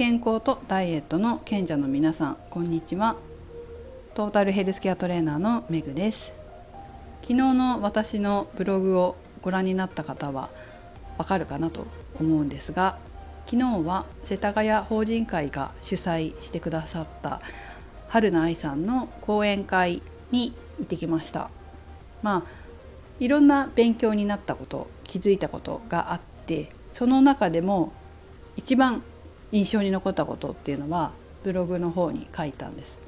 健康とダイエットの賢者の皆さんこんにちは。トータルヘルスケアトレーナーのメグです。昨日の私のブログをご覧になった方はわかるかなと思うんですが昨日は世田谷法人会が主催してくださった春菜愛さんの講演会に行ってきました。まあいろんな勉強になったこと気づいたことがあってその中でも一番印象に残ったことっていうのはブログの方に書いたんです。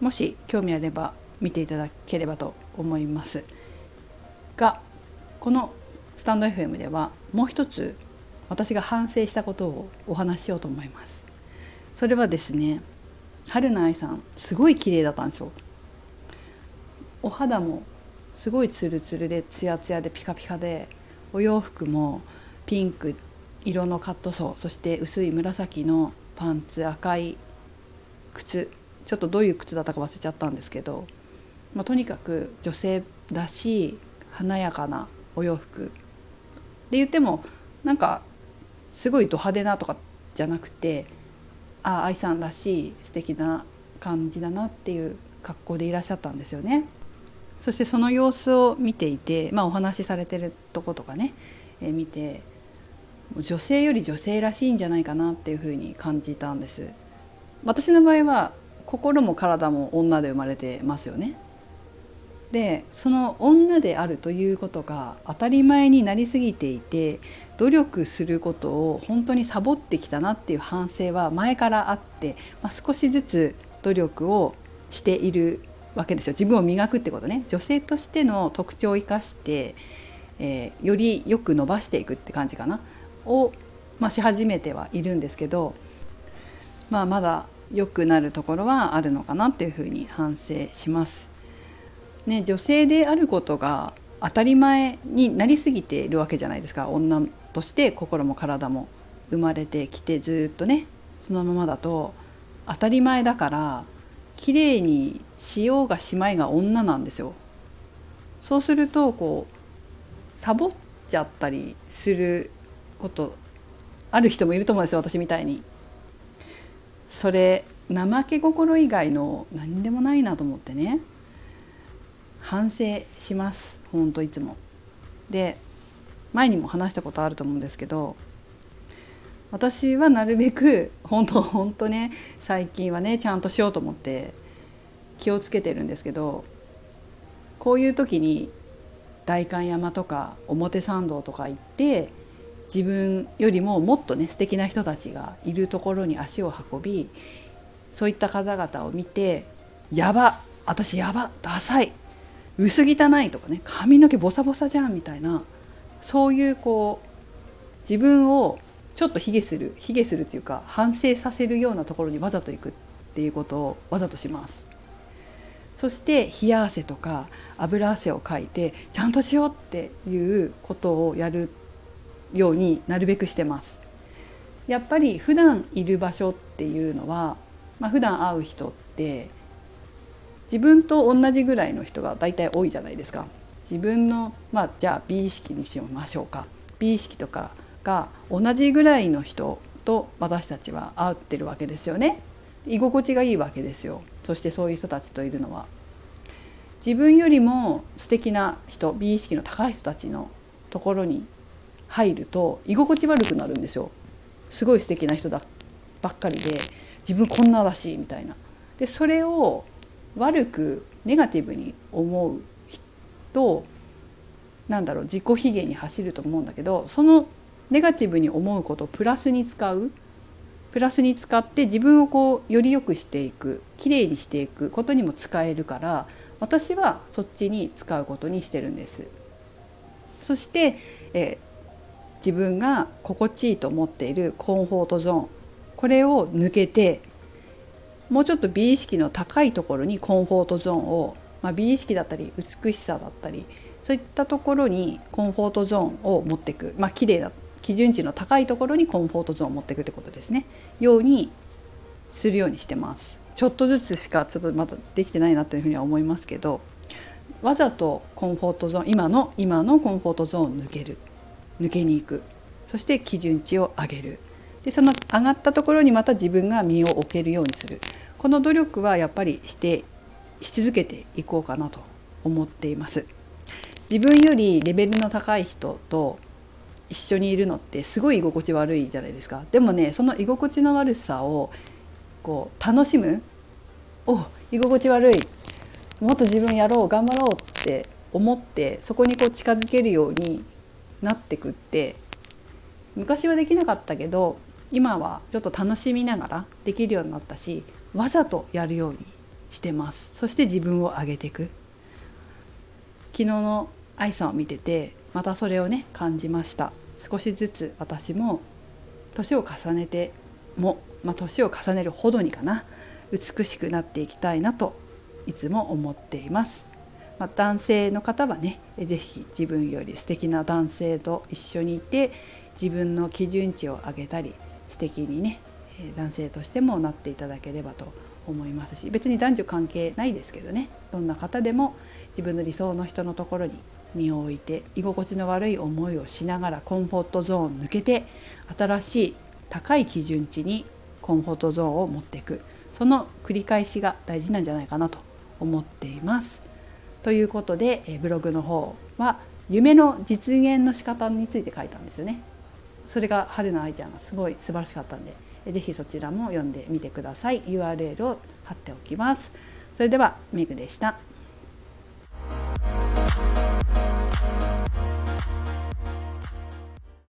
もし興味あれば見ていただければと思います。がこのスタンド FM ではもう一つ私が反省したことをお話ししようと思います。それはですね春菜愛さんすごい綺麗だったんですよ。お肌もすごいツルツルでツヤツヤでピカピカでお洋服もピンク色のカットソーそして薄い紫のパンツ赤い靴ちょっとどういう靴だったか忘れちゃったんですけど、まあ、とにかく女性らしい華やかなお洋服で言ってもなんかすごいド派手なとかじゃなくてああ愛さんらしい素敵な感じだなっていう格好でいらっしゃったんですよね。そしてその様子を見ていて、まあ、お話しされてるとことかね、えー、見て女性より女性らしいんじゃないかなっていうふうに感じたんです。私の場合は心も体も女で生まれてますよね。でその女であるということが当たり前になりすぎていて努力することを本当にサボってきたなっていう反省は前からあって、まあ、少しずつ努力をしているわけですよ。自分を磨くってことね。女性としての特徴を生かして、えー、よりよく伸ばしていくって感じかな。を、まあ、し始めてはいるんですけど、まあ、まだ良くなるところはあるのかなっていうふうに反省します。ね、女性であることが当たり前になりすぎているわけじゃないですか女として心も体も生まれてきてずっとねそのままだと当たり前だから綺麗にしようがしまいが女なんですよ。そうするとこうサボっちゃったりすることある人もいると思うんですよ私みたいに。それ怠け心以外の何でもないなと思ってね反省しますほんといつも。で前にも話したことあると思うんですけど私はなるべく本当本当ね最近はねちゃんとしようと思って気をつけてるんですけどこういう時に代官山とか表参道とか行って自分よりももっとね素敵な人たちがいるところに足を運びそういった方々を見て「やば私やばダサい薄汚い」とかね「髪の毛ボサボサじゃん」みたいなそういうこう自分をちょっと卑下する卑下するっていうか反省させるようなところにわざと行くっていうことをわざとします。そして冷や汗とか油汗をかいてちゃんとしようっていうことをやるようになるべくしてます。やっぱり普段いる場所っていうのは、まあ、普段会う人って自分と同じぐらいの人が大体多いじゃないですか。自分のまあじゃあ美意識にしましょうか。美意識とかが同じぐらいの人と私たちは会ってるわけですよね。居心地がいいわけですよ。そしてそういう人たちといるのは。自分よりも素敵な人美意識の高い人たちのところに入ると居心地悪くなるんですよ。すごい素敵な人だばっかりで。自分こんならしいみたいな。でそれを悪くネガティブに思う人なんだろう自己卑下に走ると思うんだけどそのネガティブに思うことをプラスに使う。プラスに使って自分をこうより良くしていくきれいにしていくことにも使えるから私はそっちに使うことにしてるんです。そして、え自分が心地いいと思っているコンフォートゾーン。これを抜けてもうちょっと美意識の高いところにコンフォートゾーンを、まあ、美意識だったり美しさだったりそういったところにコンフォートゾーンを持っていくまあ綺麗な基準値の高いところにコンフォートゾーンを持っていくってことですね。ようにするようにしてます。ちょっとずつしかちょっとまだできてないなというふうには思いますけどわざとコンフォートゾーン今の今のコンフォートゾーンを抜ける。抜けに行く。そして基準値を上げる。でその上がったところにまた自分が身を置けるようにする。この努力はやっぱりしてし続けていこうかなと思っています。自分よりレベルの高い人と一緒にいるのってすごい居心地悪いじゃないですか。でもねその居心地の悪さをこう楽しむお居心地悪い。もっと自分やろう頑張ろうって思ってそこにこう近づけるようになってくって昔はできなかったけど今はちょっと楽しみながらできるようになったしわざとやるようにしてます。そして自分を上げていく。昨日の愛さんを見ててまたそれをね感じました。少しずつ私も年を重ねても、まあ、年を重ねるほどにかな美しくなっていきたいなといつも思っています、まあ、男性の方はね是非自分より素敵な男性と一緒にいて自分の基準値を上げたり素敵にね男性としてもなっていただければと思いますし別に男女関係ないですけどねどんな方でも自分の理想の人のところに身を置いて居心地の悪い思いをしながらコンフォートゾーン抜けて新しい高い基準値にコンフォートゾーンを持っていくその繰り返しが大事なんじゃないかなと思っています。ということでブログの方は夢の実現の仕方について書いたんですよね。それが春菜愛ちゃんがすごい素晴らしかったんで是非そちらも読んでみてください。URL を貼っておきます。それではメグでした。